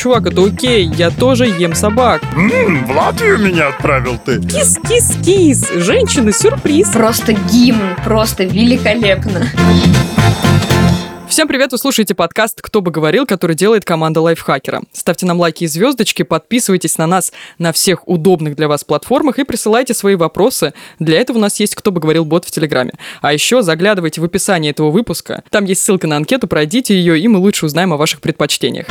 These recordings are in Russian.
чувак, это окей, я тоже ем собак. Ммм, в Латвию меня отправил ты. Кис-кис-кис, женщины-сюрприз. Просто гимн, просто великолепно. Всем привет, вы слушаете подкаст «Кто бы говорил», который делает команда Лайфхакера. Ставьте нам лайки и звездочки, подписывайтесь на нас на всех удобных для вас платформах и присылайте свои вопросы. Для этого у нас есть «Кто бы говорил» бот в Телеграме. А еще заглядывайте в описание этого выпуска. Там есть ссылка на анкету, пройдите ее, и мы лучше узнаем о ваших предпочтениях.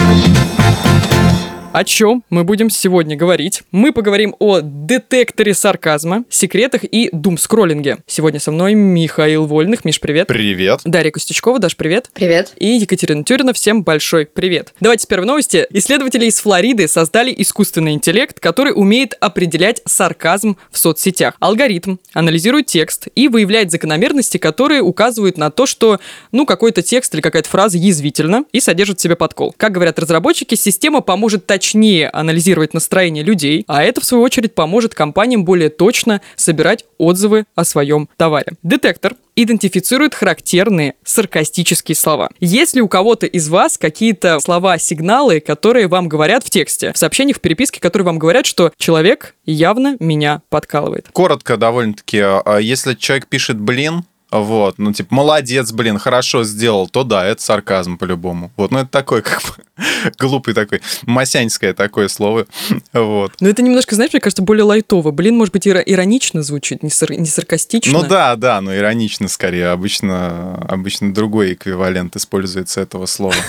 О чем мы будем сегодня говорить? Мы поговорим о детекторе сарказма, секретах и думскроллинге. Сегодня со мной Михаил Вольных. Миш, привет. Привет. Дарья Костючкова, Даш, привет. Привет. И Екатерина Тюрина, всем большой привет. Давайте с первой новости. Исследователи из Флориды создали искусственный интеллект, который умеет определять сарказм в соцсетях. Алгоритм анализирует текст и выявляет закономерности, которые указывают на то, что, ну, какой-то текст или какая-то фраза язвительна и содержит в себе подкол. Как говорят разработчики, система поможет точнее анализировать настроение людей, а это, в свою очередь, поможет компаниям более точно собирать отзывы о своем товаре. Детектор идентифицирует характерные саркастические слова. Есть ли у кого-то из вас какие-то слова-сигналы, которые вам говорят в тексте, в сообщениях, в переписке, которые вам говорят, что человек явно меня подкалывает? Коротко довольно-таки, а если человек пишет «блин», вот, ну, типа, молодец, блин, хорошо сделал, то да, это сарказм по-любому. Вот, ну, это такой, как бы, глупый такой, масянское такое слово, вот. Но это немножко, знаешь, мне кажется, более лайтово. Блин, может быть, иро- иронично звучит, не, сар- не саркастично. Ну да, да, но иронично скорее. Обычно, обычно другой эквивалент используется этого слова.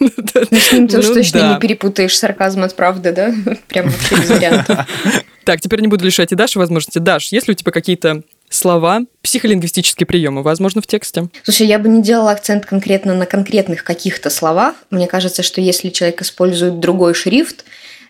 Ну, Ну точно да. не перепутаешь сарказм от правды, да? Прям вообще без вариантов. Так, теперь не буду лишать и Даши возможности. Даш, есть ли у тебя какие-то слова, психолингвистические приемы, возможно, в тексте? Слушай, я бы не делала акцент конкретно на конкретных каких-то словах. Мне кажется, что если человек использует другой шрифт,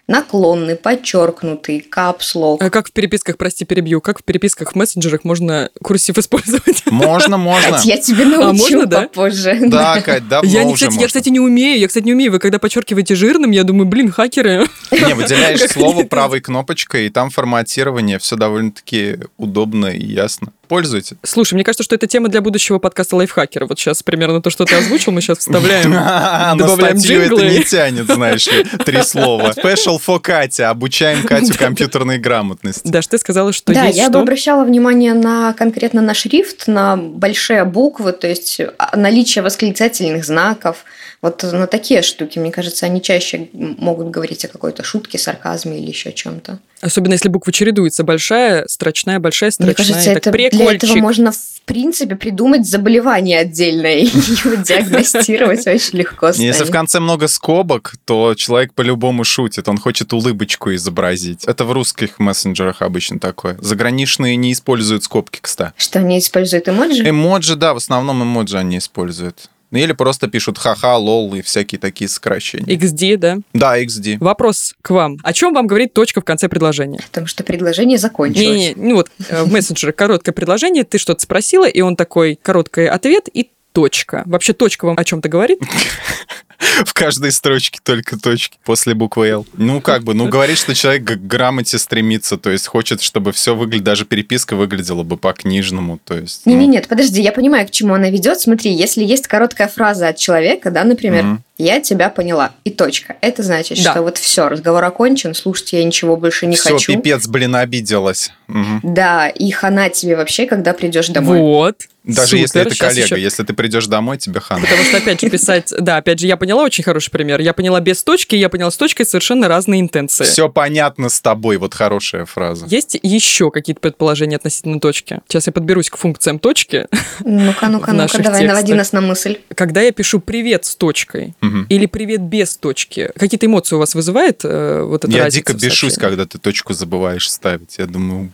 наклонный, подчеркнутый, капслок, А как в переписках, прости, перебью, как в переписках в мессенджерах можно курсив использовать? Можно, можно. Кать, я тебе научу А можно, да? попозже. Да, Кать, давно Я, не, уже кстати, я, можно. кстати, не умею. Я, кстати, не умею. Вы когда подчеркиваете жирным, я думаю, блин, хакеры. Не, выделяешь слово правой кнопочкой, и там форматирование, все довольно-таки удобно и ясно. Пользуйтесь. Слушай, мне кажется, что это тема для будущего подкаста лайфхакера. Вот сейчас примерно то, что ты озвучил, мы сейчас вставляем. Добавляем статью это джинглы. не тянет, знаешь ли, три слова. Special for Катя. Обучаем Катю компьютерной грамотности. Даш, ты сказала, что да, есть я бы что? обращала внимание на конкретно на шрифт, на большие буквы, то есть а, наличие восклицательных знаков. Вот на такие штуки, мне кажется, они чаще могут говорить о какой-то шутке, сарказме или еще чем-то. Особенно если буквы чередуются. Большая, строчная, большая, Мне строчная. кажется, и так это, для этого можно, в принципе, придумать заболевание отдельное и его диагностировать очень легко Если в конце много скобок, то человек по-любому шутит. Он хочет улыбочку изобразить. Это в русских мессенджерах обычно такое. Заграничные не используют скобки, кстати. Что они используют эмоджи? Эмоджи, да, в основном эмоджи они используют. Ну, Или просто пишут ха-ха, лол и всякие такие сокращения. XD, да? Да, XD. Вопрос к вам. О чем вам говорит точка в конце предложения? Потому что предложение закончилось. Не-не, ну вот э, в мессенджере короткое предложение, ты что-то спросила, и он такой, короткий ответ и точка. Вообще точка вам о чем-то говорит? В каждой строчке только точки после буквы L. Ну, как бы, ну, говорит, что человек к грамоте стремится, то есть хочет, чтобы все выглядело, даже переписка выглядела бы по-книжному, то есть... ну, Не-не, нет, подожди, я понимаю, к чему она ведет. Смотри, если есть короткая фраза от человека, да, например, Мгм. Я тебя поняла, и точка. Это значит, Да. что вот все, разговор окончен, слушать я ничего больше не Все, хочу. пипец, блин, обиделась. Мгм. Да, и хана тебе вообще, когда придешь домой. Вот. Даже если Супер. это Щас коллега, еще- если ты придешь домой, тебе хана. Потому что, опять же, писать... Да, опять же, я поняла очень хороший пример. Я поняла без точки, я поняла с точкой совершенно разные интенции. Все понятно с тобой, вот хорошая фраза. Есть еще какие-то предположения относительно точки? Сейчас я подберусь к функциям точки. Ну-ка, ну-ка, ну-ка, давай, наводи нас на мысль. Когда я пишу «привет» с точкой Или «привет» без точки, какие-то эмоции у вас вызывает э, вот эта Я разница дико бешусь, когда ты точку забываешь ставить. Я думаю,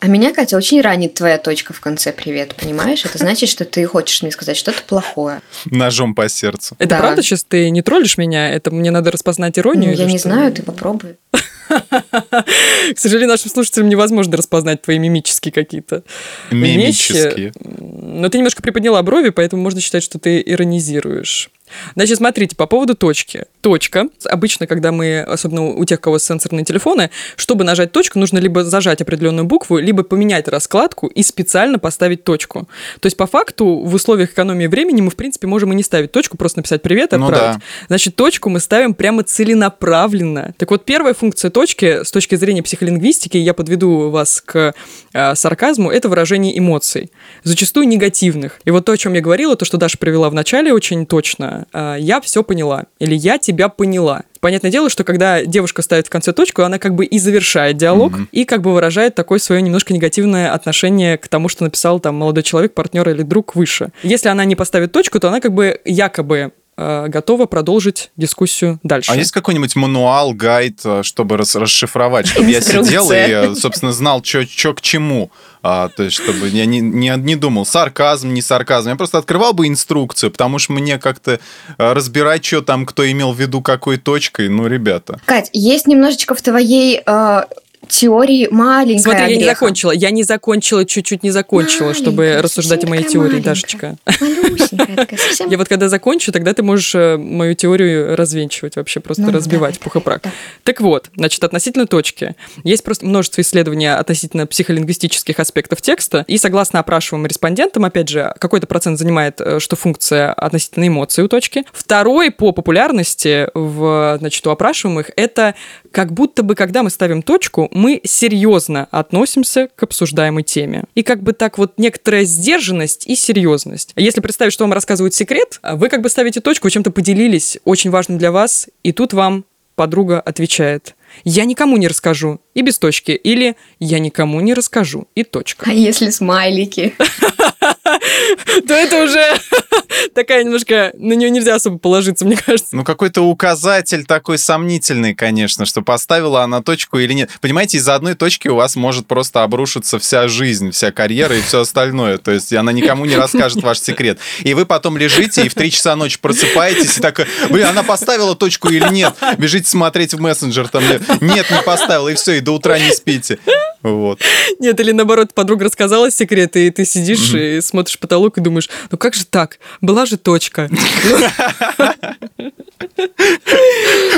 А меня, Катя, очень ранит твоя точка в конце «привет», понимаешь? Это значит, что ты хочешь мне сказать что-то плохое. ножом по сердцу. Это Да. правда сейчас ты не троллишь меня? Это мне надо распознать Ну, иронию? я или не что? знаю, ты попробуй. К сожалению, нашим слушателям невозможно распознать твои мимические какие-то Мимические. вещи. Но ты немножко приподняла брови, поэтому можно считать, что ты иронизируешь. Значит, смотрите, по поводу точки. Точка. Обычно, когда мы, особенно у тех, у кого сенсорные телефоны, чтобы нажать точку, нужно либо зажать определенную букву, либо поменять раскладку и специально поставить точку. То есть, по факту, в условиях экономии времени мы, в принципе, можем и не ставить точку, просто написать «привет» и Ну отправить. да. Значит, точку мы ставим прямо целенаправленно. Так вот, первая функция точки с точки зрения психолингвистики, я подведу вас к э, сарказму, это выражение эмоций, зачастую негативных. И вот то, о чем я говорила, то, что Даша привела в начале очень точно, э, я все поняла, или я тебя поняла. Понятное дело, что когда девушка ставит в конце точку, она как бы и завершает диалог, и как бы выражает такое свое немножко негативное отношение к тому, что написал там молодой человек, партнер или друг выше. Если она не поставит точку, то она как бы якобы готова продолжить дискуссию дальше. А есть какой-нибудь мануал, гайд, э, чтобы рас- расшифровать, чтобы я сидел и, э, собственно, знал, что к чему? А, то есть, чтобы я не, не, не думал, сарказм, не сарказм. Я просто открывал бы инструкцию, потому что мне как-то э, разбирать, что там, кто имел в виду какой точкой, ну, ребята. Кать, есть немножечко в твоей э, теории маленькая Смотри, я не закончила. Я не закончила, чуть-чуть не закончила, чтобы рассуждать о моей теории. Дашечка. Я вот когда закончу, тогда ты можешь э, мою теорию развенчивать вообще, просто Ну, разбивать давай, пух и прах. Так вот, значит, относительно точки. Есть просто множество исследований относительно психолингвистических аспектов текста, и согласно опрашиваемым респондентам, опять же, какой-то процент занимает, э, что функция относительно эмоций у точки. Второй по популярности в, значит, у опрашиваемых это как будто бы, когда мы ставим точку, мы серьезно относимся к обсуждаемой теме. И как бы так вот некоторая сдержанность и серьезность. Если представить, что вам рассказывают секрет, а вы как бы ставите точку, чем-то поделились, очень важным для вас, и тут вам подруга отвечает. Я никому не расскажу. И без точки. Или я никому не расскажу. И точка. А если смайлики? То это уже такая немножко... На нее нельзя особо положиться, мне кажется. Ну, какой-то указатель такой сомнительный, конечно, что поставила она точку или нет. Понимаете, из-за одной точки у вас может просто обрушиться вся жизнь, вся карьера и все остальное. То есть она никому не расскажет ваш секрет. И вы потом лежите и в 3 часа ночи просыпаетесь и так, блин, она поставила точку или нет? Бежите смотреть в мессенджер, там, нет, не поставила, и все, и до утра не спите. Вот. Нет, или наоборот, подруга рассказала секрет, и ты сидишь и смотришь потолок и думаешь, ну как же так? Была же точка.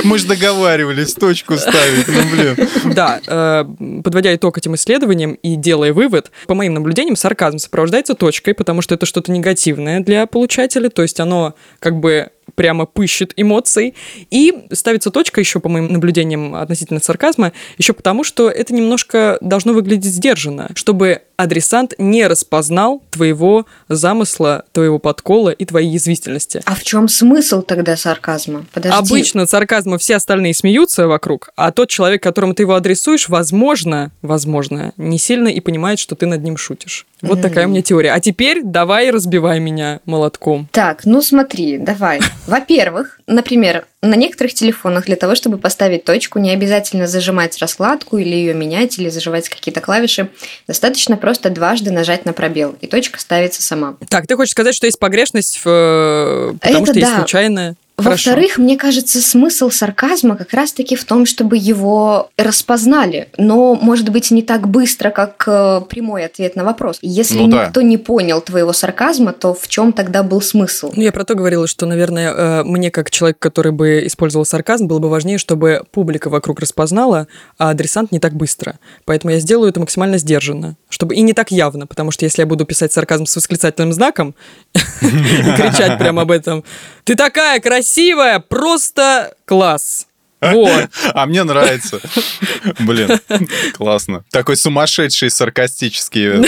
Мы же договаривались точку ставить, ну, блин. Да, э, подводя итог этим исследованиям и делая вывод, по моим наблюдениям, сарказм сопровождается точкой, потому что это что-то негативное для получателя, то есть оно как бы прямо пыщет эмоций. И ставится точка еще, по моим наблюдениям относительно сарказма, еще потому, что это немножко должно выглядеть сдержанно, чтобы адресант не распознал твоего замысла, твоего подкола и твоей язвительности. А в чем смысл тогда сарказма? Подожди. Обычно сарказма все остальные смеются вокруг, а тот человек, которому ты его адресуешь, возможно, возможно, не сильно и понимает, что ты над ним шутишь. Вот такая у меня теория. А теперь давай разбивай меня молотком. Так, ну смотри, давай. Во-первых, например, на некоторых телефонах для того, чтобы поставить точку, не обязательно зажимать раскладку или ее менять, или зажимать какие-то клавиши. Достаточно просто дважды нажать на пробел, и точка ставится сама. Так, ты хочешь сказать, что есть погрешность, в, э, потому Это что есть да. случайная? Во-вторых, мне кажется, смысл сарказма как раз-таки в том, чтобы его распознали, но, может быть, не так быстро, как э, прямой ответ на вопрос. Если Ну да. никто не понял твоего сарказма, то в чем тогда был смысл? Ну, я про то говорила, что, наверное, э, мне, как человек, который бы использовал сарказм, было бы важнее, чтобы публика вокруг распознала, а адресант не так быстро. Поэтому я сделаю это максимально сдержанно. Чтобы... И не так явно, потому что если я буду писать сарказм с восклицательным знаком и кричать прямо об этом, ты такая красивая, просто класс. Вот. А мне нравится. Блин, классно. Такой сумасшедший, саркастический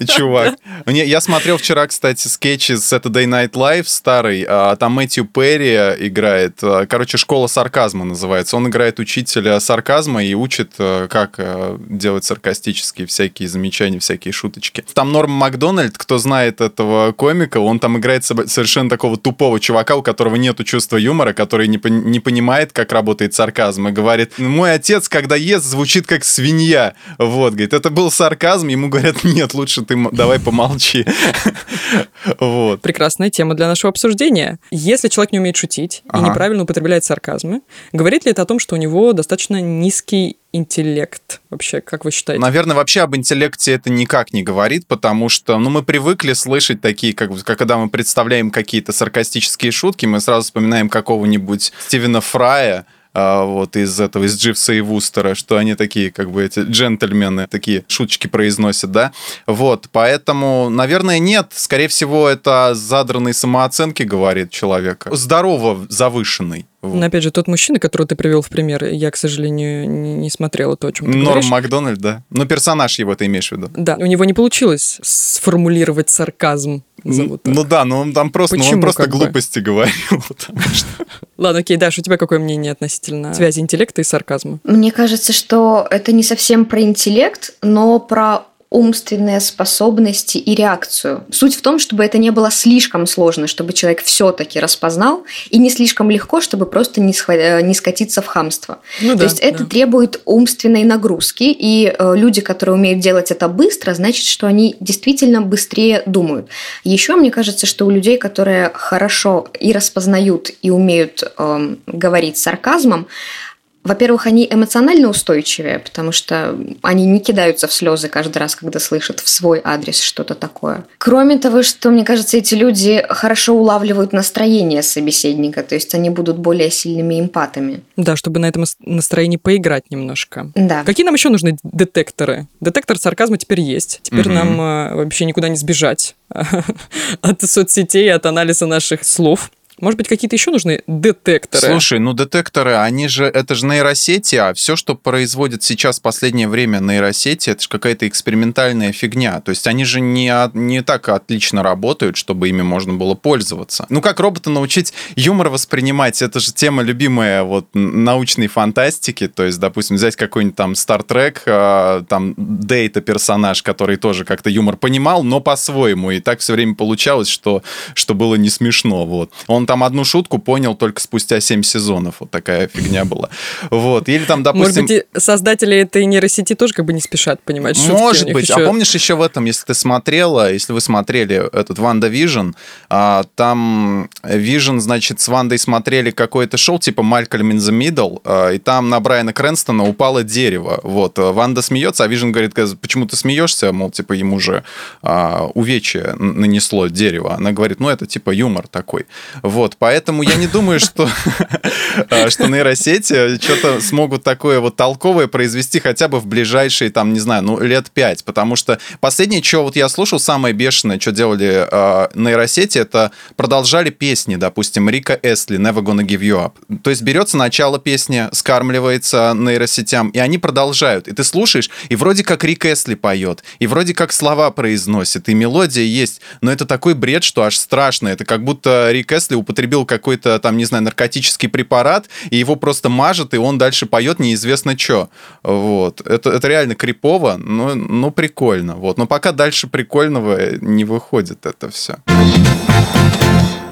э, чувак. Мне, я смотрел вчера, кстати, скетчи с Saturday Night Live старый. а, Там Мэтью Перри играет. а, Короче, школа сарказма называется. Он играет учителя сарказма и учит, э, как э, делать саркастические всякие замечания, всякие шуточки. Там Норм Макдональд, кто знает этого комика, он там играет совершенно такого тупого чувака, у которого нету чувства юмора, который не, не понимает, как работает сарказм, и говорит, мой отец, когда ест, звучит как свинья. Вот, говорит, это был сарказм, ему говорят, нет, лучше ты давай помолчи. Вот. Прекрасная тема для нашего обсуждения. Если человек не умеет шутить и неправильно употребляет сарказмы, говорит ли это о том, что у него достаточно низкий интеллект? Вообще, как вы считаете? Наверное, вообще об интеллекте это никак не говорит, потому что, ну, мы привыкли слышать такие, как, как когда мы представляем какие-то саркастические шутки, мы сразу вспоминаем какого-нибудь Стивена Фрая, а, вот из этого, из Дживса и Вустера, что они такие, как бы эти джентльмены, такие шуточки произносят, да? Вот, поэтому, наверное, нет. Скорее всего, это задранной самооценки, говорит человек. Здорово завышенный. Вот. Но опять же, тот мужчина, которого ты привел в пример, я, к сожалению, не, смотрела то, о чем ты Норм говоришь. Макдональд, да. Ну, персонаж его ты имеешь в виду. Да, у него не получилось сформулировать сарказм. Так. Ну да, но он там просто, ну, Почему, он просто как бы? глупости говорил. Ладно, окей, Даша, у тебя какое мнение относительно связи интеллекта и сарказма? Мне кажется, что это не совсем про интеллект, но про умственные способности и реакцию. Суть в том, чтобы это не было слишком сложно, чтобы человек все-таки распознал, и не слишком легко, чтобы просто не, схва- э, не скатиться в хамство. Ну То да, есть это да. требует умственной нагрузки, и э, люди, которые умеют делать это быстро, значит, что они действительно быстрее думают. Еще мне кажется, что у людей, которые хорошо и распознают, и умеют эм, говорить сарказмом, во-первых, они эмоционально устойчивее, потому что они не кидаются в слезы каждый раз, когда слышат в свой адрес что-то такое. Кроме того, что, мне кажется, эти люди хорошо улавливают настроение собеседника, то есть они будут более сильными эмпатами. Да, чтобы на этом настроении поиграть немножко. Да. Какие нам еще нужны детекторы? Детектор сарказма теперь есть. Теперь Мгм. нам э, вообще никуда не сбежать от соцсетей, от анализа наших слов. Может быть, какие-то еще нужны детекторы? Слушай, ну детекторы, они же, это же нейросети, а все, что производит сейчас в последнее время нейросети, это же какая-то экспериментальная фигня. То есть они же не, не так отлично работают, чтобы ими можно было пользоваться. Ну как робота научить юмор воспринимать? Это же тема любимая вот научной фантастики. То есть, допустим, взять какой-нибудь там Star Trek, а, там Дейта персонаж, который тоже как-то юмор понимал, но по-своему. И так все время получалось, что, что было не смешно. Вот. Он там одну шутку понял только спустя 7 сезонов. Вот такая фигня была. Вот. Или там, допустим... Может быть, создатели этой нейросети тоже как бы не спешат понимать шутки. Может быть. еще- А помнишь еще в этом, если ты смотрела, если вы смотрели этот WandaVision, там Вижн, значит, с Вандой смотрели какое-то шоу типа Malcolm in the Middle, а, и там на Брайана Крэнстона упало дерево. Вот. а Ванда смеется, а Вижн говорит, почему ты смеешься? Мол, типа, ему же а, увечье нанесло дерево. Она говорит, ну, это типа юмор такой. Вот. Поэтому я не думаю, что, а, что нейросети что-то смогут такое вот толковое произвести хотя бы в ближайшие, там, не знаю, ну, лет пять. Потому что последнее, что вот я слушал, самое бешеное, что делали э, нейросети, это продолжали песни, допустим, Рика Эстли, Never Gonna Give You Up. То есть берется начало песни, скармливается нейросетям, и они продолжают. И ты слушаешь, и вроде как Рик Эстли поет, и вроде как слова произносит, и мелодия есть, но это такой бред, что аж страшно. Это как будто Рик Эстли употребил какой-то там, не знаю, наркотический препарат, и его просто мажет, и он дальше поет неизвестно что. Вот. Это, это реально крипово, но, но прикольно. Вот. Но пока дальше прикольного не выходит это все.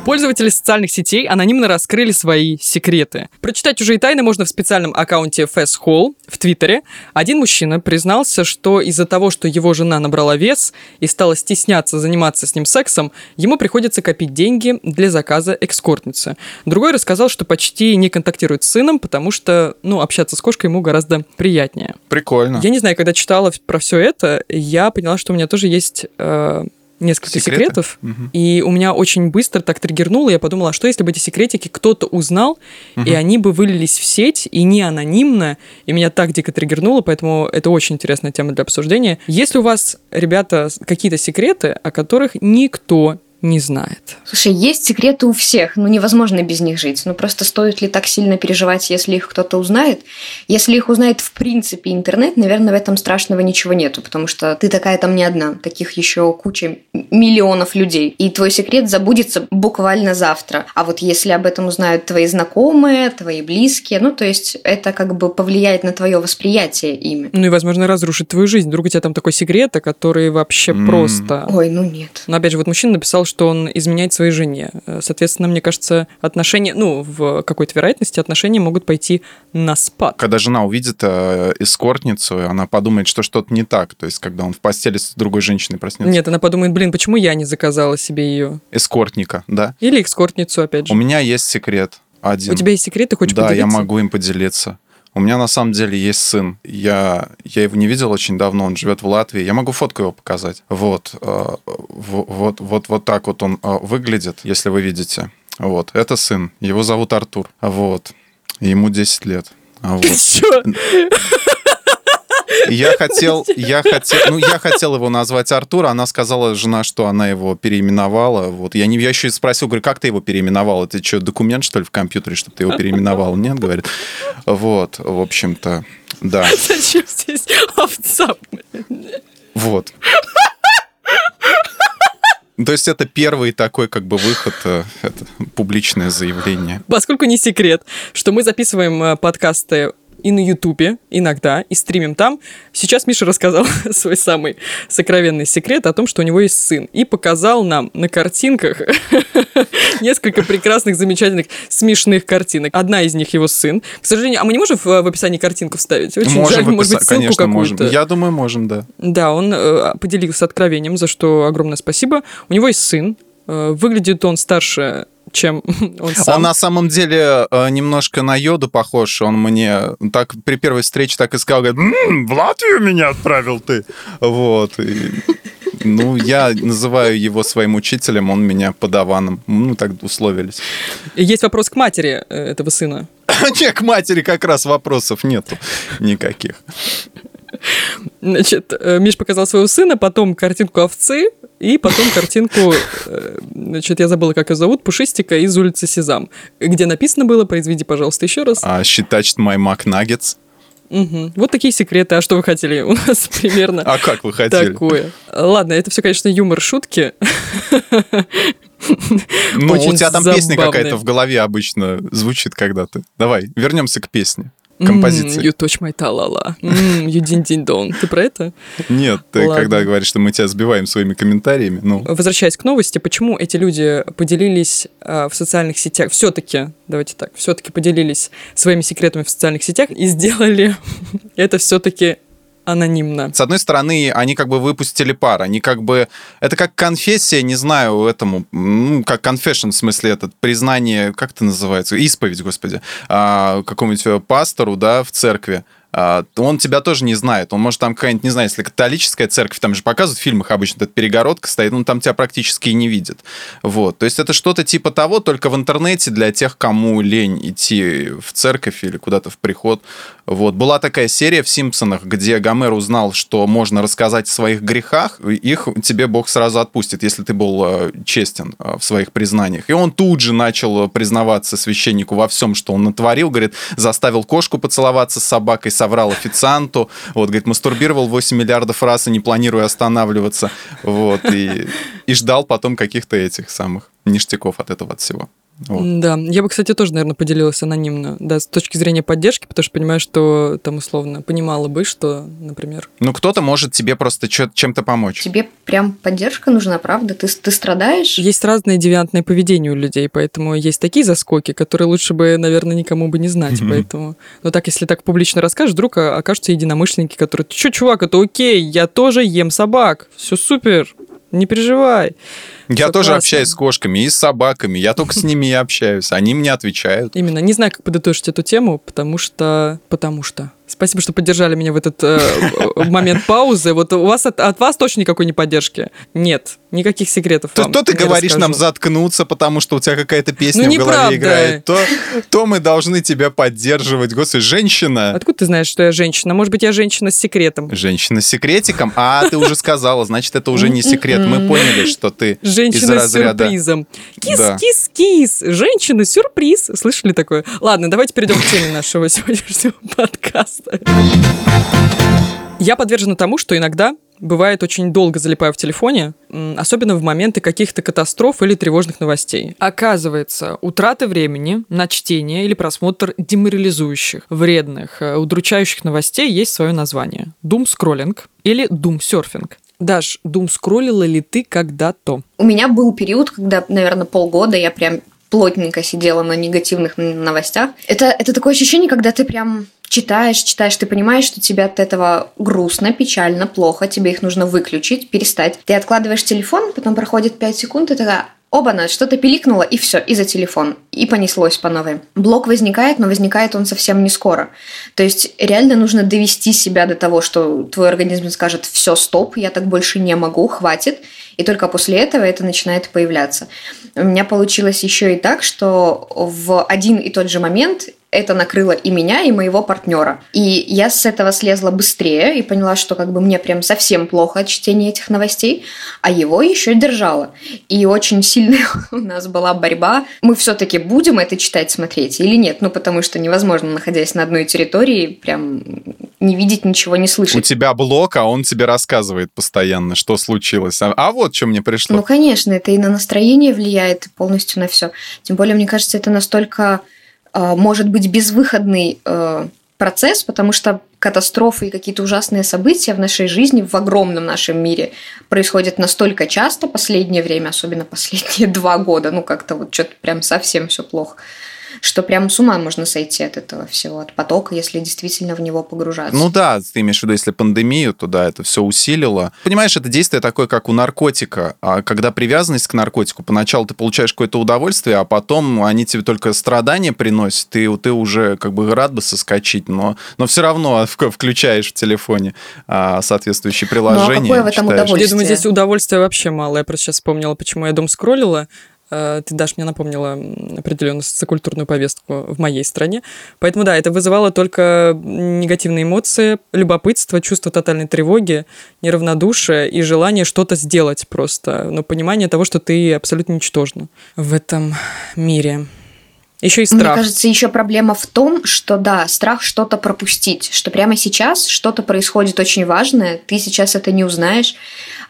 Пользователи социальных сетей анонимно раскрыли свои секреты. Прочитать чужие тайны можно в специальном аккаунте Fast Hall в Твиттере. Один мужчина признался, что из-за того, что его жена набрала вес и стала стесняться заниматься с ним сексом, ему приходится копить деньги для заказа экскортницы. Другой рассказал, что почти не контактирует с сыном, потому что, ну, общаться с кошкой ему гораздо приятнее. Прикольно. Я не знаю, когда читала про все это, я поняла, что у меня тоже есть э, несколько Секреты? секретов. Мгм. И у меня очень быстро так триггернуло, я подумала, а что если бы эти секретики кто-то узнал, и Мгм. они бы вылились в сеть, и не анонимно, и меня так дико триггернуло, поэтому это очень интересная тема для обсуждения. Если у вас, ребята, какие-то секреты, о которых никто не знает. Слушай, есть секреты у всех, ну невозможно без них жить. Ну просто стоит ли так сильно переживать, если их кто-то узнает? Если их узнает в принципе интернет, наверное, в этом страшного ничего нету, потому что ты такая там не одна, таких еще куча миллионов людей, и твой секрет забудется буквально завтра. А вот если об этом узнают твои знакомые, твои близкие, ну то есть это как бы повлияет на твое восприятие ими. Ну и, возможно, разрушить твою жизнь. Вдруг у тебя там такой секрет, о который вообще М. просто... Ой, ну нет. Но опять же, вот мужчина написал, что он изменяет своей жене. Э, Соответственно, мне кажется, отношения, ну, в какой-то вероятности отношения могут пойти на спад. Когда жена увидит э, эскортницу, она подумает, что что-то не так. То есть, когда он в постели с другой женщиной проснется. Нет, она подумает, блин, почему я не заказала себе ее? Эскортника, да. Или экскортницу, опять же. У меня есть секрет один. У тебя есть секрет, ты хочешь Да, я поделиться? могу им поделиться. У меня на самом деле есть сын. Я, я его не видел очень давно, он живет в Латвии. Я могу фотку его показать. Вот, э, вот, вот, вот так вот он э, выглядит, если вы видите. Вот, это сын. Его зовут Артур. Вот. Ему 10 лет. Вот. Я хотел, я хотел, ну, я хотел его назвать Артур, она сказала, жена, что она его переименовала. Вот. Я, не, я еще спросил, говорю, как ты его переименовал? Это что, документ, что ли, в компьютере, чтобы ты его переименовал? Нет, говорит. Вот, в общем-то, да. Зачем здесь овца? Вот. То есть это первый такой как бы выход, э, это публичное заявление. Поскольку не секрет, что мы записываем э, подкасты и на Ютубе иногда, и стримим там. Сейчас Миша рассказал свой самый сокровенный секрет о том, что у него есть сын. И показал нам на картинках несколько прекрасных, замечательных, смешных картинок. Одна из них его сын. К сожалению, а мы не можем в, в описании картинку вставить? Очень можем жаль, может быть, ссылку конечно, можем. Я думаю, можем, да. Да, он э, поделился откровением, за что огромное спасибо. У него есть сын. Э, выглядит он старше чем он сам. Он на самом деле э, немножко на йоду похож. Он мне так при первой встрече так и сказал, говорит, «М, в Латвию меня отправил ты. Вот. И, ну, я называю его своим учителем, он меня подаваном. Ну, так условились. Есть вопрос к матери э, этого сына. Не, к матери как раз вопросов нету никаких. Значит, э, Миш показал своего сына, потом картинку овцы, и потом картинку, э, значит, я забыла, как ее зовут, Пушистика из улицы Сезам, где написано было, произведи, пожалуйста, еще раз. А считать my Mac Nuggets? Мгм. Вот такие секреты. А что вы хотели? У нас примерно А как вы хотели? такое. Ладно, это все, конечно, юмор, шутки. Ну, у тебя там песня какая-то в голове обычно звучит когда-то. Давай, вернемся к песне. Композиции. You touch my талала. You ding ding dong. Ты про это? Нет, ты Ладно. когда говоришь, что мы тебя сбиваем своими комментариями, ну, Возвращаясь к новости, почему эти люди поделились а, в социальных сетях, все-таки, давайте так, все-таки поделились своими секретами в социальных сетях и сделали это все-таки анонимно. с одной стороны, они как бы выпустили пар, они как бы... Это как конфессия, не знаю, этому... Ну, как confession, в смысле, это признание... Как это называется? Исповедь, господи. а, какому-нибудь э, пастору, да, в церкви. А, он тебя тоже не знает. Он может там какая-нибудь, не знаю, если католическая церковь, там же показывают в фильмах обычно, эта перегородка стоит, он там тебя практически и не видит. Вот. То есть это что-то типа того, только в интернете для тех, кому лень идти в церковь или куда-то в приход. Вот. Была такая серия в «Симпсонах», где Гомер узнал, что можно рассказать о своих грехах, их тебе Бог сразу отпустит, если ты был э, честен э, в своих признаниях. И он тут же начал признаваться священнику во всем, что он натворил. Говорит, заставил кошку поцеловаться с собакой, соврал официанту. Вот, говорит, мастурбировал 8 миллиардов раз и не планируя останавливаться. Вот, и, и ждал потом каких-то этих самых ништяков от этого от всего. Вот. Да, я бы, кстати, тоже, наверное, поделилась анонимно, да, с точки зрения поддержки, потому что понимаю, что там условно понимала бы, что, например, Ну, кто-то может тебе просто чё- чем-то помочь. Тебе прям поддержка нужна, правда? Ты, ты страдаешь? есть разное девиантное поведение у людей, поэтому есть такие заскоки, которые лучше бы, наверное, никому бы не знать, поэтому... Но так, если так публично расскажешь, вдруг а, окажутся единомышленники, которые, ты что, чувак, это окей, я тоже ем собак, все супер, не переживай. Я Всё тоже классно. общаюсь с кошками и с собаками. Я только с ними и общаюсь. Они мне отвечают. Именно, не знаю, как подытожить эту тему, потому что... Потому что... Спасибо, что поддержали меня в этот э, момент паузы. Вот у вас от, от вас точно никакой не поддержки. Нет, никаких секретов То, то ты говоришь нам расскажу. заткнуться, потому что у тебя какая-то песня Ну, в голове неправда. играет. То, то мы должны тебя поддерживать. Господи, женщина. Откуда ты знаешь, что я женщина? Может быть, я женщина с секретом. Женщина с секретиком? А, ты уже сказала, значит, это уже не секрет. Мы поняли, что ты Женщина с сюрпризом. Кис-кис-кис. Женщина-сюрприз. Слышали такое? Ладно, давайте перейдем к теме нашего сегодняшнего подкаста. Я подвержена тому, что иногда бывает очень долго залипаю в телефоне, особенно в моменты каких-то катастроф или тревожных новостей. Оказывается, утрата времени на чтение или просмотр деморализующих, вредных, э, удручающих новостей есть свое название. Думскроллинг или думсерфинг. Даш, думскроллила ли ты когда-то? У меня был период, когда, наверное, полгода я прям плотненько сидела на негативных новостях. Это, это такое ощущение, когда ты прям читаешь, читаешь, ты понимаешь, что тебе от этого грустно, печально, плохо, тебе их нужно выключить, перестать. Ты откладываешь телефон, потом проходит 5 секунд, и такая, оба-на, что-то пиликнуло, и все, и за телефон. И понеслось по новой. Блок возникает, но возникает он совсем не скоро. То есть реально нужно довести себя до того, что твой организм скажет, все, стоп, я так больше не могу, хватит. И только после этого это начинает появляться. У меня получилось еще и так, что в один и тот же момент это накрыло и меня, и моего партнера. И я с этого слезла быстрее и поняла, что как бы мне прям совсем плохо от чтения этих новостей, а его еще держала. И очень сильная у нас была борьба. Мы все-таки будем это читать, смотреть или нет? Ну, потому что невозможно, находясь на одной территории, прям не видеть ничего, не слышать. У тебя блок, а он тебе рассказывает постоянно, что случилось. А, а вот что мне пришло. Ну, конечно, это и на настроение влияет, полностью на все. Тем более, мне кажется, это настолько может быть безвыходный э, процесс, потому что катастрофы и какие-то ужасные события в нашей жизни, в огромном нашем мире происходят настолько часто последнее время, особенно последние два года, ну как-то вот что-то прям совсем все плохо что прям с ума можно сойти от этого всего, от потока, если действительно в него погружаться. Ну да, ты имеешь в виду, если пандемию, то да, это все усилило. Понимаешь, это действие такое, как у наркотика. А когда привязанность к наркотику, поначалу ты получаешь какое-то удовольствие, а потом они тебе только страдания приносят, ты, ты уже как бы рад бы соскочить, но, но все равно включаешь в телефоне а, соответствующие приложения. Ну, а какое в этом удовольствие? Я думаю, здесь удовольствия вообще мало. Я просто сейчас вспомнила, почему я дом скроллила. Э, ты, Даш, мне напомнила определенную социокультурную повестку в моей стране. Поэтому, да, это вызывало только негативные эмоции, любопытство, чувство тотальной тревоги, неравнодушие и желание что-то сделать просто. Но понимание того, что ты абсолютно ничтожна в этом мире. Еще и страх. Мне кажется, еще проблема в том, что да, страх что-то пропустить, что прямо сейчас что-то происходит очень важное, ты сейчас это не узнаешь,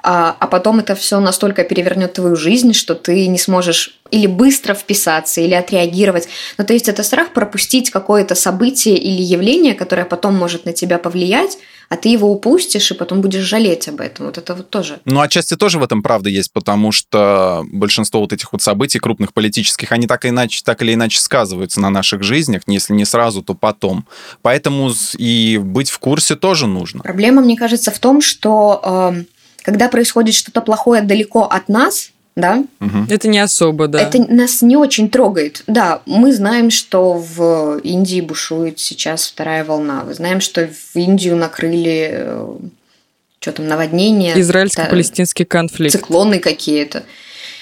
а, а потом это все настолько перевернет твою жизнь, что ты не сможешь или быстро вписаться, или отреагировать. Ну, то есть это страх пропустить какое-то событие или явление, которое потом может на тебя повлиять, а ты его упустишь и потом будешь жалеть об этом. Вот это вот тоже. Ну, отчасти тоже в этом правда есть, потому что большинство вот этих вот событий крупных политических, они так, иначе, так или иначе сказываются на наших жизнях, если не сразу, то потом. Поэтому и быть в курсе тоже нужно. Проблема, мне кажется, в том, что э, когда происходит что-то плохое далеко от нас, да? Угу. Это не особо, да. Это нас не очень трогает. Да, мы знаем, что в Индии бушует сейчас вторая волна. Мы знаем, что в Индию накрыли э, что там, наводнения. Израильско-палестинский конфликт. Циклоны какие-то.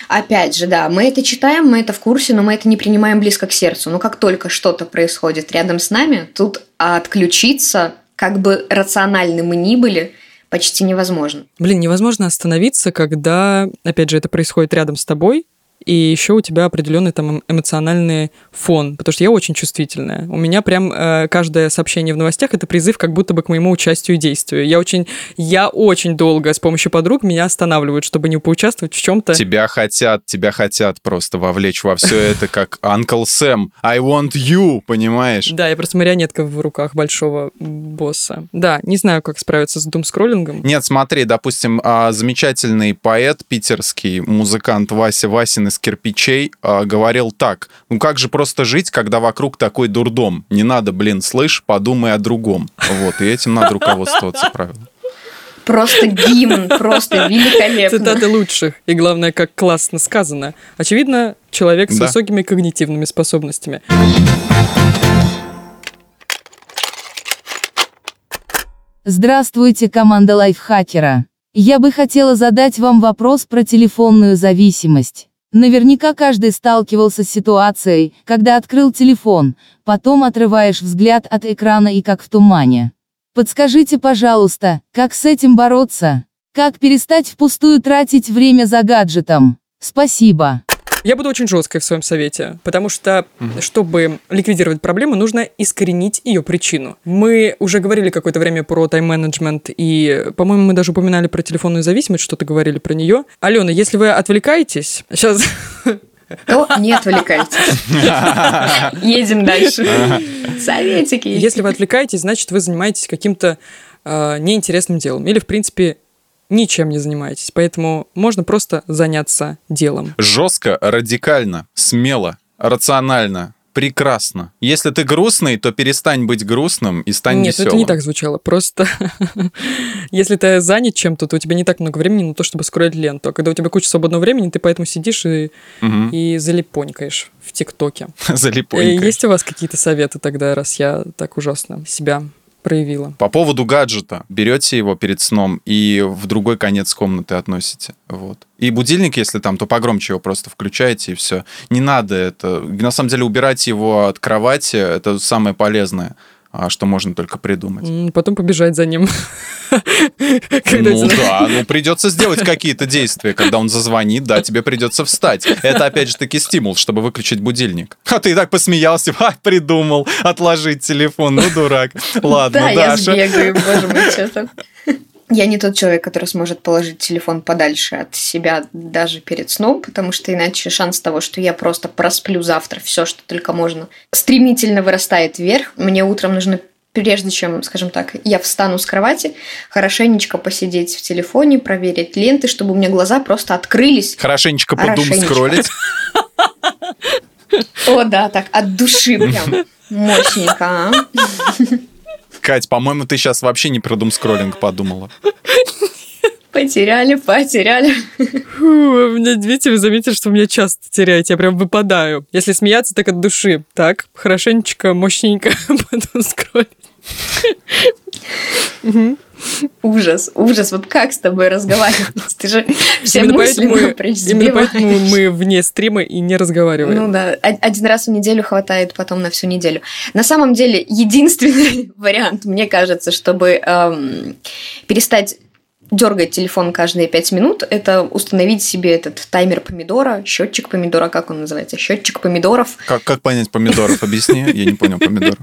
Опять же, да, мы это читаем, мы это в курсе, но мы это не принимаем близко к сердцу. Но как только что-то происходит рядом с нами, тут отключиться, как бы рациональны мы ни были, почти невозможно. Блин, невозможно остановиться, когда, опять же, это происходит рядом с тобой, и еще у тебя определенный там эмоциональный фон, потому что я очень чувствительная. У меня прям э, каждое сообщение в новостях это призыв как будто бы к моему участию и действию. Я очень, я очень долго с помощью подруг меня останавливают, чтобы не поучаствовать в чем-то. Тебя хотят, тебя хотят просто вовлечь во все это, как Uncle Sam. I want you, понимаешь? Да, я просто марионетка в руках большого босса. Да, не знаю, как справиться с думскроллингом. Нет, смотри, допустим, а, замечательный поэт питерский, музыкант Вася Васин из кирпичей э, говорил так. Ну как же просто жить, когда вокруг такой дурдом? Не надо, блин, слышь, подумай о другом. Вот, и этим надо руководствоваться правильно. Просто гимн, просто великолепно. Цитаты лучших. И главное, как классно сказано. Очевидно, человек с да. высокими когнитивными способностями. Здравствуйте, команда лайфхакера. Я бы хотела задать вам вопрос про телефонную зависимость. Наверняка каждый сталкивался с ситуацией, когда открыл телефон, потом отрываешь взгляд от экрана и как в тумане. Подскажите, пожалуйста, как с этим бороться? Как перестать впустую тратить время за гаджетом? Спасибо. Я буду очень жесткой в своем совете, потому что, угу. чтобы ликвидировать проблему, нужно искоренить ее причину. Мы уже говорили какое-то время про тайм-менеджмент, и, по-моему, мы даже упоминали про телефонную зависимость, что-то говорили про нее. Алена, если вы отвлекаетесь, сейчас то не отвлекайтесь. Едем дальше. Советики. Если вы отвлекаетесь, значит, вы занимаетесь каким-то э, неинтересным делом. Или, в принципе, ничем не занимаетесь. Поэтому можно просто заняться делом. Жестко, радикально, смело, рационально. прекрасно. Если ты грустный, то перестань быть грустным и стань Нет, веселым. это не так звучало. Просто если ты занят чем-то, то у тебя не так много времени на то, чтобы скроллить ленту. А когда у тебя куча свободного времени, ты поэтому сидишь и, Мгм. и залипонькаешь в ТикТоке. Э, Залипонькой. Есть у вас какие-то советы тогда, раз я так ужасно себя проявила? По поводу гаджета. Берете его перед сном и в другой конец комнаты относите. Вот. И будильник, если там, то погромче его просто включаете, и все. Не надо это. На самом деле, убирать его от кровати это самое полезное, что можно только придумать. Потом побежать за ним. Ну да, ну придется сделать какие-то действия, когда он зазвонит, да, тебе придется встать. Это опять же таки стимул, чтобы выключить будильник. А ты и так посмеялся, а, придумал отложить телефон, ну дурак. Ладно, да, я Даша. сбегаю, боже мой, честно. Я не тот человек, который сможет положить телефон подальше от себя даже перед сном, потому что иначе шанс того, что я просто просплю завтра все, что только можно, стремительно вырастает вверх. Мне утром нужно прежде чем, скажем так, я встану с кровати, хорошенечко посидеть в телефоне, проверить ленты, чтобы у меня глаза просто открылись. Хорошенечко подум Хорошенечко. скроллить. О, да, так, от души прям. Мощненько, а? Кать, по-моему, ты сейчас вообще не про думскроллинг подумала. Потеряли, потеряли. Фу, меня, видите, вы заметили, что меня часто теряете, я прям выпадаю. Если смеяться, так от души. Так, хорошенечко, мощненько, потом скроллить. Ужас, ужас. Вот как с тобой разговаривать? Ты же все Именно мысли поэтому, именно мы вне стрима и не разговариваем. Ну да, один раз в неделю хватает потом на всю неделю. На самом деле, единственный вариант, мне кажется, чтобы эм, перестать дергать телефон каждые пять минут, это установить себе этот таймер помидора, счетчик помидора, как он называется, счетчик помидоров. Как, как понять помидоров? Объясни, я не понял помидоров.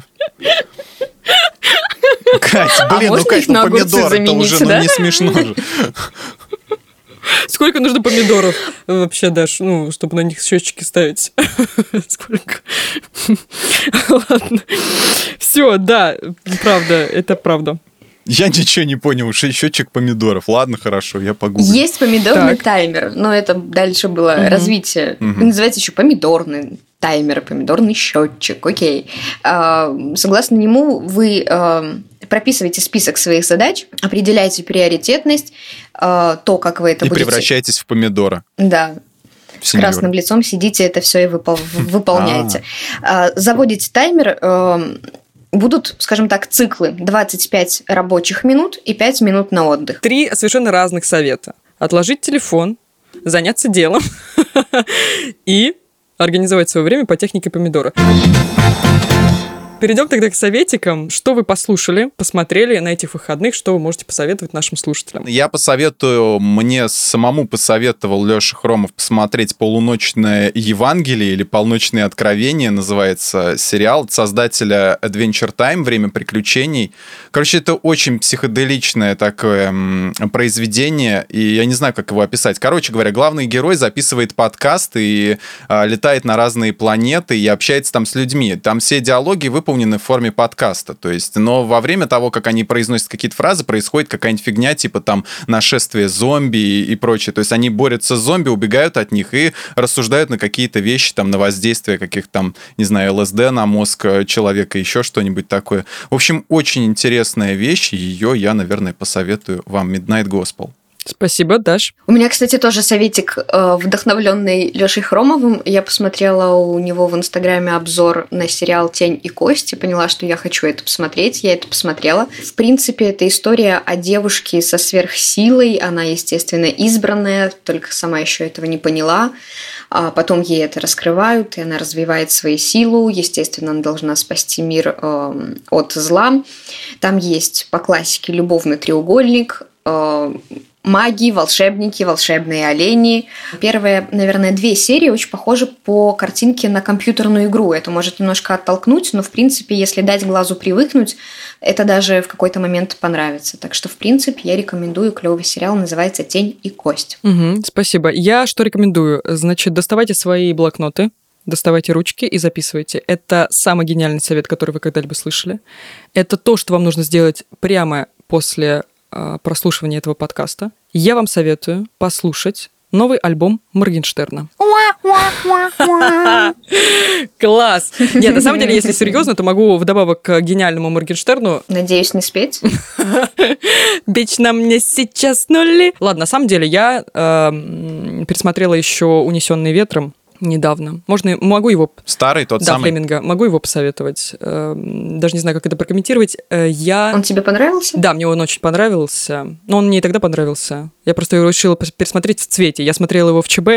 Кать, А блин, ну можно Кать, ну на огурцы помидор, это заменить, уже ну, да? не смешно же. Сколько нужно помидоров вообще, Даш, ну, чтобы на них счетчики ставить? Сколько? Ладно. Все, да, правда, это правда. Я ничего не понял, счетчик помидоров. Ладно, хорошо, я погуглю. Есть помидорный Так. таймер, но это дальше было Мгм. развитие. Мгм. Называется еще помидорный таймер, помидорный счетчик, окей. А, Согласно нему вы прописываете список своих задач, определяете приоритетность, а, то, как вы это И будете... превращаетесь в помидора. Да, с красным лицом сидите, это все и выпол- выполняете. А, Заводите таймер, эм, будут, скажем так, циклы 25 рабочих минут и 5 минут на отдых. Три совершенно разных совета. Отложить телефон, заняться делом и организовать свое время по технике помидора. Перейдем тогда к советикам. Что вы послушали, посмотрели на этих выходных, что вы можете посоветовать нашим слушателям? Я посоветую, мне самому посоветовал Леша Хромов посмотреть «Полуночное Евангелие» или «Полночные откровения» называется сериал от создателя Adventure Time «Время приключений». Короче, это очень психоделичное такое произведение, и я не знаю, как его описать. Короче говоря, главный герой записывает подкаст и а, летает на разные планеты и общается там с людьми. Там все диалоги выполнены в форме подкаста. То есть, но во время того, как они произносят какие-то фразы, происходит какая-нибудь фигня, типа там нашествие зомби и, и прочее. То есть они борются с зомби, убегают от них и рассуждают на какие-то вещи, там, на воздействие каких-то там, не знаю, ЛСД на мозг э, человека, еще что-нибудь такое. В общем, очень интересная вещь, ее я, наверное, посоветую вам. Midnight Gospel. Спасибо, Даш. У меня, кстати, тоже советик, э, вдохновленный Лешей Хромовым. Я посмотрела у него в Инстаграме обзор на сериал «Тень и кости», поняла, что я хочу это посмотреть, я это посмотрела. В принципе, это история о девушке со сверхсилой, она, естественно, избранная, только сама еще этого не поняла. А потом ей это раскрывают, и она развивает свою силу. Естественно, она должна спасти мир э, от зла. Там есть по классике любовный треугольник, э, маги, волшебники, волшебные олени. Первые, наверное, две серии очень похожи по картинке на компьютерную игру. Это может немножко оттолкнуть, но, в принципе, если дать глазу привыкнуть, это даже в какой-то момент понравится. Так что, в принципе, я рекомендую клевый сериал, называется «Тень и кость». Мгм, спасибо. Я что рекомендую? Значит, доставайте свои блокноты, доставайте ручки и записывайте. Это самый гениальный совет, который вы когда-либо слышали. Это то, что вам нужно сделать прямо после прослушивания этого подкаста. Я вам советую послушать новый альбом Моргенштерна. Класс! Нет, на самом деле, если серьезно, то могу вдобавок к гениальному Моргенштерну... Надеюсь, не спеть. Бич на мне сейчас нули. Ладно, на самом деле, я э, пересмотрела еще «Унесенный ветром», недавно. Можно, могу его... Старый тот да, самый? Флеминга. Могу его посоветовать. Э, даже не знаю, как это прокомментировать. Э, Я... Он тебе понравился? Да, мне он очень понравился. Но он мне и тогда понравился. Я просто его решила пересмотреть в цвете. Я смотрела его в ЧБ,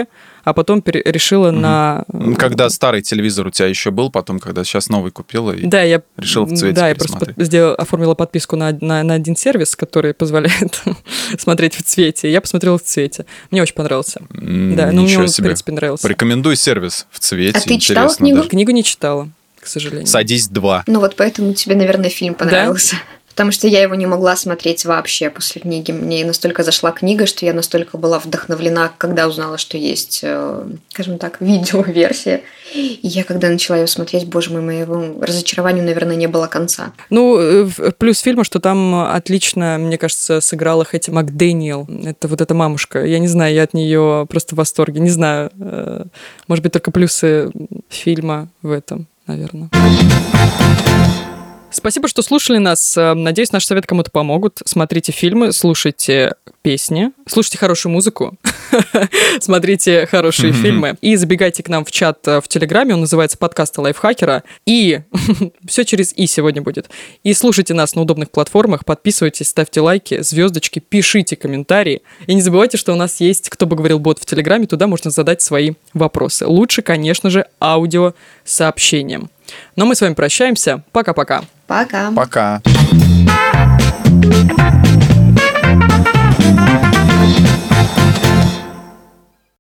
а потом решила на... Ну, Когда старый телевизор у тебя еще был, потом, когда сейчас новый купила, и Да, я решил в цвете Да, я просто под- сделала, оформила подписку на, на, на один сервис, который позволяет смотреть в цвете. Я посмотрела в цвете. Мне очень понравился. М, Да, ну мне он, в принципе, нравился. Порекомендуй сервис в цвете. А ты читала книгу? даже. Книгу не читала, к сожалению. Садись два. Ну вот поэтому тебе, наверное, фильм понравился. Потому что я его не могла смотреть вообще после книги. Мне настолько зашла книга, что я настолько была вдохновлена, когда узнала, что есть, э, скажем так, видеоверсия. И я, когда начала ее смотреть, боже мой, моему разочарованию, наверное, не было конца. Ну, э, плюс фильма, что там отлично, мне кажется, сыграла Хэти МакДэниел. Это вот эта мамушка. Я не знаю, я от нее просто в восторге. Не знаю, э, может быть, только плюсы фильма в этом, наверное. Спасибо, что слушали нас. Э, Надеюсь, наш совет кому-то помогут. Смотрите фильмы, слушайте песни, слушайте хорошую музыку, смотрите хорошие фильмы и забегайте к нам в чат э, в Телеграме, он называется подкаста Лайфхакера. И все через «и» сегодня будет. И слушайте нас на удобных платформах, подписывайтесь, ставьте лайки, звездочки, пишите комментарии. И не забывайте, что у нас есть «Кто бы говорил бот» в Телеграме, туда можно задать свои вопросы. Лучше, конечно же, аудиосообщением. Но мы с вами прощаемся. Пока-пока. Пока. Пока.